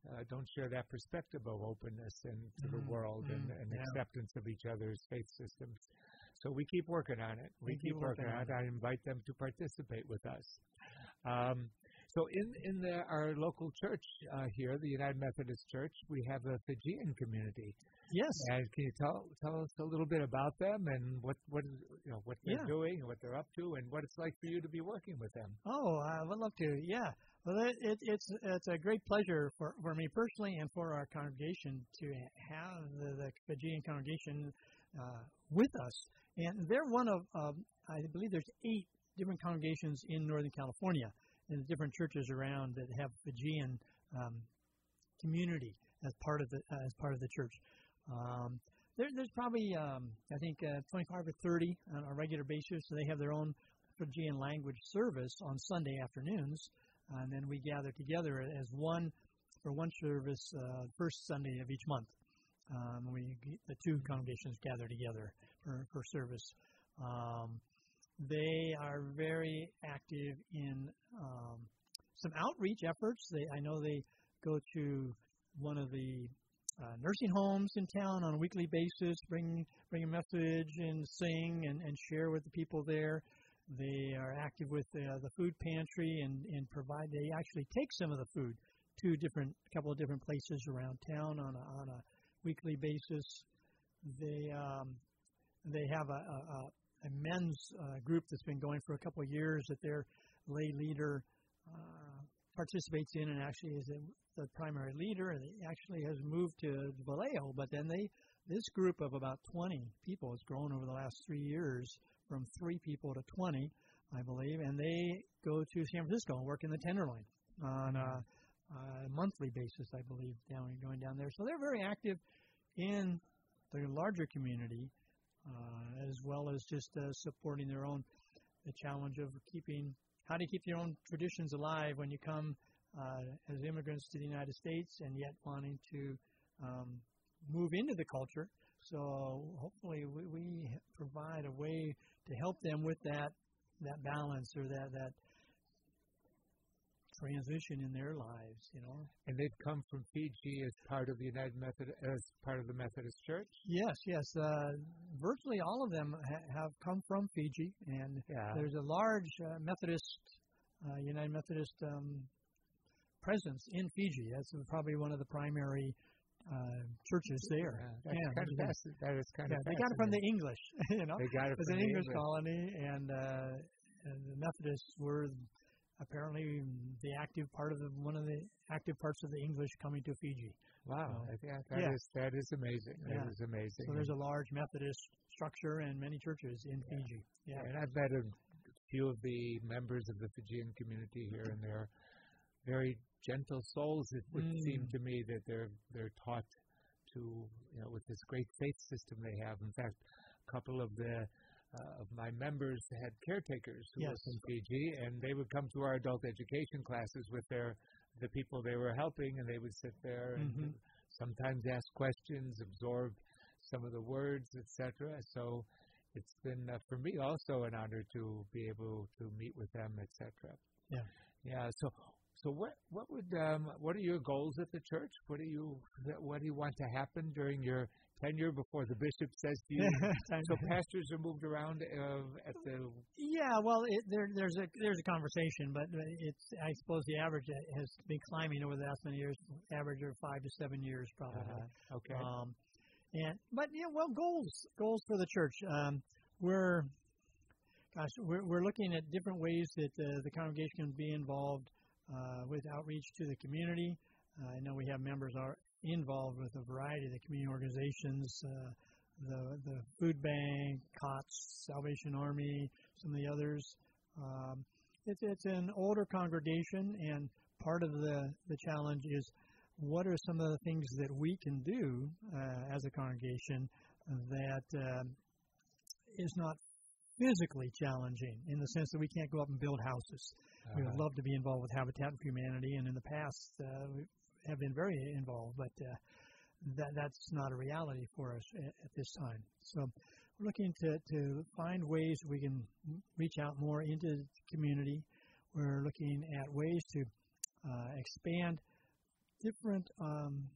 Uh, don't share that perspective of openness and to the Mm, world and, mm, and yeah. acceptance of each other's faith systems. So we keep working on it. We, We keep, keep working, working on on it. I invite them to participate with us. Um, so in in the, our local church uh, here, the United Methodist Church, we have a Fijian community. Yes. And can you tell tell us a little bit about them and what what is, you know what they're Yeah. doing and what they're up to and what it's like for you to be working with them? Oh, I would love to. Yeah. Well, it, it, it's it's a great pleasure for, for me personally and for our congregation to have the, the Fijian congregation uh, with us. And they're one of, um, I believe there's eight different congregations in Northern California and the different churches around that have Fijian um, community as part of the uh, as part of the church. Um, there, there's probably um, I think uh, 25 or 30 on a regular basis. So they have their own Fijian language service on Sunday afternoons, and then we gather together as one for one service uh, first Sunday of each month. Um, we the two congregations gather together for, for service. Um, they are very active in um, some outreach efforts. They I know they go to one of the uh, nursing homes in town on a weekly basis, bring bring a message and sing and, and share with the people there. They are active with uh, the food pantry and, and provide. They actually take some of the food to different a couple of different places around town on a, on a weekly basis. They um, they have a, a, a men's uh, group that's been going for a couple of years that their lay leader uh, participates in and actually is a, the primary leader. And he actually has moved to Vallejo but then they this group of about 20 people has grown over the last three years from three people to 20 I believe and they go to San Francisco and work in the Tenderloin on a, a monthly basis I believe down going down there. So they're very active in the larger community uh, as well as just uh, supporting their own the challenge of keeping how to keep your own traditions alive when you come uh, as immigrants to the United States and yet wanting to um, move into the culture. So hopefully we, we provide a way to help them with that that balance or that that transition in their lives. You know. And they've come from Fiji as part of the United Methodist as part of the Methodist Church. Yes, yes. Uh, virtually all of them ha- have come from Fiji, and Yeah. there's a large uh, Methodist, uh, United Methodist um, presence in Fiji. That's probably one of the primary uh, churches there. Yeah, that's Yeah, kind of. That is kind Yeah, of they got it from the. English. You know, They got it it was from an the English English. colony, and, uh, and the Methodists were apparently the active part of the one of the active parts of the English coming to Fiji. Wow, So, yeah, that yeah. is that is amazing. That Yeah. is amazing. So there's a large Methodist structure and many churches in Fiji. Yeah. And I've met a few of the members of the Fijian community here, and they're very gentle souls. It would seem Mm. to me that they're they're taught to, you know, with this great faith system they have. In fact, a couple of the uh, of my members had caretakers who Yes. were from Fiji, and they would come to our adult education classes with their the people they were helping, and they would sit there and Mhm. sometimes ask questions, absorb some of the words, etc. So it's been uh, for me also an honor to be able to meet with them, etc. Yeah. Yeah. So so what what would um, what are your goals at the church? What do you what do you want to happen during your tenure before the bishop says to you? So pastors are moved around uh, at the Yeah, well, it, there, there's a there's a conversation, but it's I suppose the average has been climbing over the last many years, average of five to seven years probably. uh, okay Um, and but yeah, well, goals goals for the church. Um, we're gosh, we're we're looking at different ways that uh, the congregation can be involved uh, with outreach to the community. Uh, I know we have members are involved with a variety of the community organizations, uh, the the food bank, COTS, Salvation Army, some of the others. Um, it's it's an older congregation, and part of the the challenge is what are some of the things that we can do uh, as a congregation that um, is not physically challenging in the sense that we can't go up and build houses. We would Uh-huh. love to be involved with Habitat for Humanity, and in the past uh, have been very involved, but uh, that that's not a reality for us at, at this time. So we're looking to to find ways we can reach out more into the community. We're looking at ways to uh, expand different, um,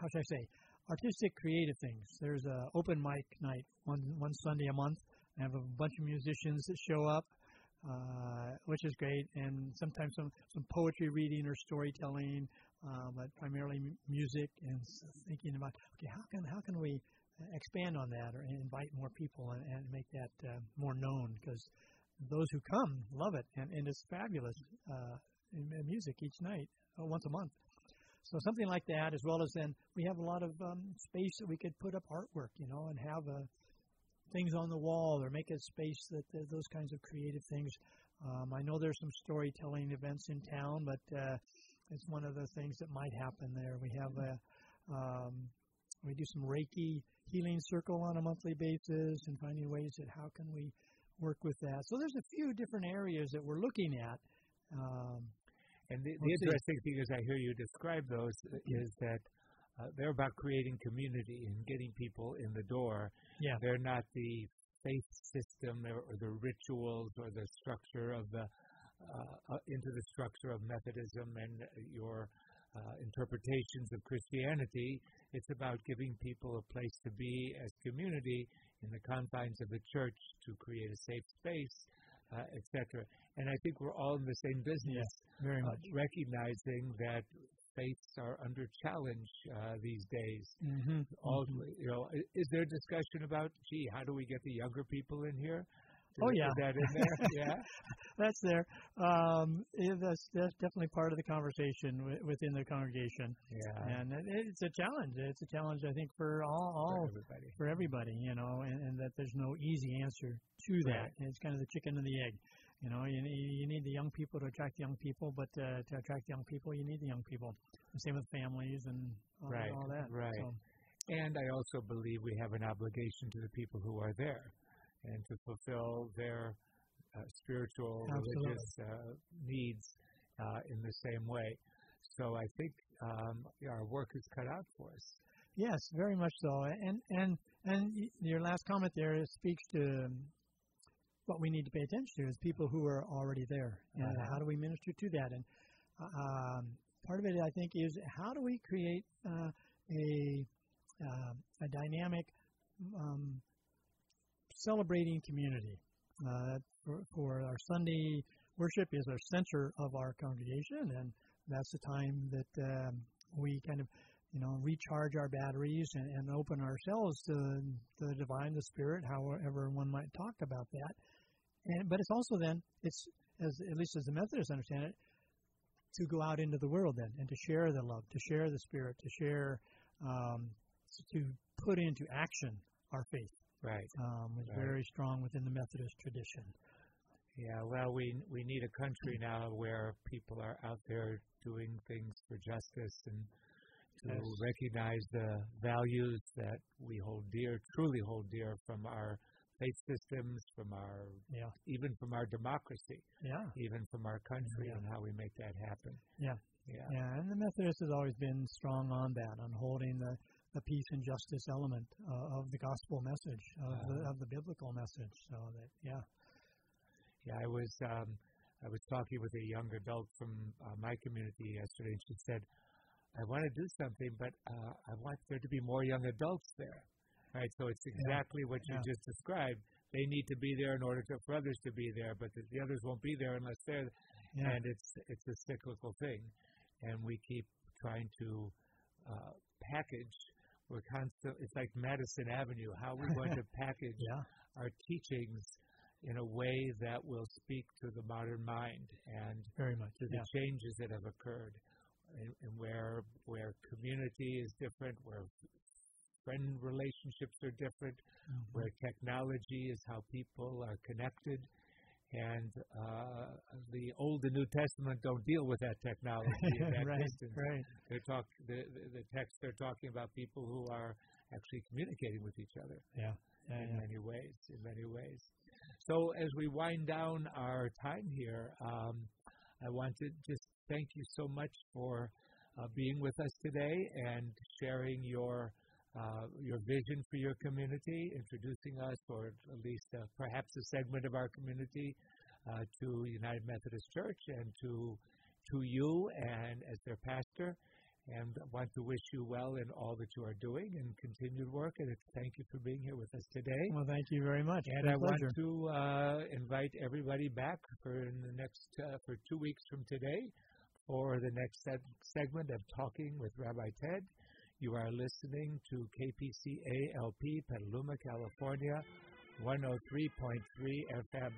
how should I say, artistic, creative things. There's a open mic night one one Sunday a month. I have a bunch of musicians that show up, uh, which is great, and sometimes some some poetry reading or storytelling, uh, but primarily music. And thinking about okay, how can how can we expand on that or invite more people and, and make that uh, more known because those who come love it and, and it's fabulous uh, music each night uh, once a month. So something like that, as well as then we have a lot of um, space that we could put up artwork, you know, and have uh, things on the wall or make a space that uh, those kinds of creative things. Um, I know there's some storytelling events in town, but uh, it's one of the things that might happen there. We have a um, we do some Reiki healing circle on a monthly basis and finding ways that how can we work with that. So there's a few different areas that we're looking at. Um, And the, the interesting thing as I hear you describe those is that uh, they're about creating community and getting people in the door. Yeah. They're not the faith system or, or the rituals or the structure of the uh, uh, into the structure of Methodism and your uh, interpretations of Christianity. It's about giving people a place to be as community in the confines of the church to create a safe space, uh, etc. And I think we're all in the same business very uh, much. recognizing that faiths are under challenge uh, these days. Mm-hmm. All, you know, is there discussion about, gee, how do we get the younger people in here? Oh, yeah. is that in there? yeah. That's there. Um, yeah, that's that's definitely part of the conversation w- within the congregation, Yeah. and it, it's a challenge. It's a challenge, I think, for all, for all everybody. for everybody, you know, and, and that there's no easy answer to that. Right. And it's kind of the chicken and the egg. You know, you need, you need the young people to attract young people, but uh, to attract young people, you need the young people. The same with families and all, Right, all that. right. So, And I also believe we have an obligation to the people who are there and to fulfill their uh, spiritual, Absolutely. religious uh, needs uh, in the same way. So I think um, our work is cut out for us. yes, very much so. And and and your last comment there speaks to um, what we need to pay attention to is people who are already there, and Uh-huh. how do we minister to that? And uh, um, part of it, I think, is how do we create uh, a uh, a dynamic um, celebrating community. Uh, for, for our Sunday worship is our center of our congregation, and that's the time that um, we kind of, you know, recharge our batteries and, and open ourselves to the divine, the Spirit, however one might talk about that. And but it's also then it's as at least as the Methodists understand it, to go out into the world then and to share the love, to share the Spirit, to share, um, to put into action our faith Right. um, is Right. very strong within the Methodist tradition. Yeah, well, we we need a country now where people are out there doing things for justice and to Yes. recognize the values that we hold dear, truly hold dear from our faith systems, from our Yeah. even from our democracy, Yeah. even from our country, Yeah. and how we make that happen. Yeah. Yeah. Yeah, and the Methodist has always been strong on that, on holding the, the peace and justice element uh, of the gospel message, of, the, Uh-huh. of the biblical message. So that, yeah, Yeah, I was um, I was talking with a young adult from uh, my community yesterday, and she said, "I want to do something, but uh, I want there to be more young adults there." Right, so it's exactly what you Yeah. just described. They need to be there in order to, for others to be there, but the, the others won't be there unless they're. yeah, And it's it's a cyclical thing, and we keep trying to uh, package. We're constant. It's like Madison Avenue. How we're we going to package yeah, our teachings in a way that will speak to the modern mind and very much. to the changes that have occurred, and, and where where community is different, where friend relationships are different, Mhm. where technology is how people are connected. And uh, the Old and New Testament don't deal with that technology that right, distance. right. They talk the, the the text they're talking about people who are actually communicating with each other Yeah, yeah, in yeah. many ways. In many ways. So as we wind down our time here, um, I want to just thank you so much for uh, being with us today and sharing your uh, your vision for your community, introducing us, or at least uh, perhaps a segment of our community, uh, to United Methodist Church and to to you and as their pastor. And I want to wish you well in all that you are doing and continued work. And thank you for being here with us today. Well, thank you very much. And I I want to uh, invite everybody back for in the next uh, for two weeks from today for the next seg- segment of Talking with Rabbi Ted. You are listening to KPCALP, Petaluma, California, 103.3 FM.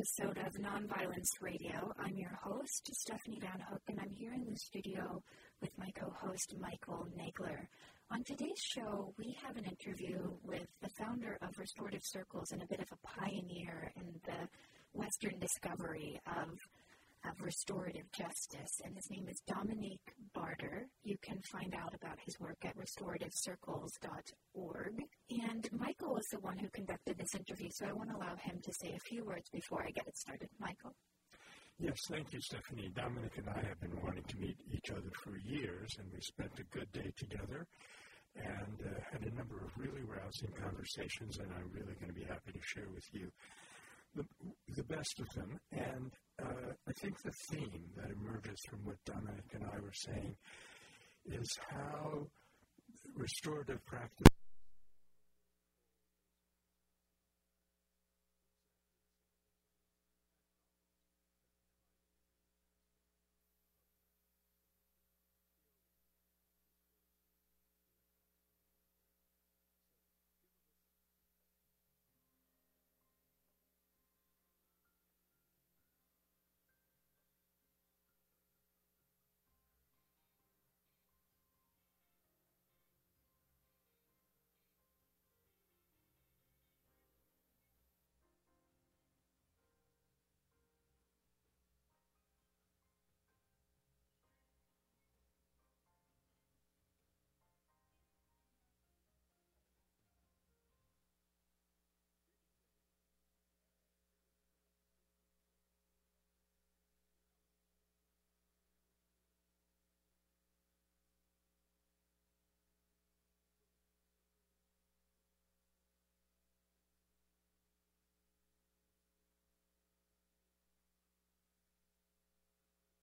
Episode of Nonviolence Radio. I'm your host, Stephanie Van Hook, and I'm here in the studio with my co host, Michael Nagler. On today's show, we have an interview with the founder of Restorative Circles and a bit of a pioneer in the Western discovery of of restorative justice, and his name is Dominic Barter. You can find out about his work at restorativecircles.org. And Michael is the one who conducted this interview, so I want to allow him to say a few words before I get it started. Michael. Yes, thank you, Stephanie. Dominic and I have been wanting to meet each other for years, and we spent a good day together and uh, had a number of really rousing conversations, and I'm really going to be happy to share with you the, the best of them. And I think the theme that emerges from what Dominic and I were saying is how restorative practice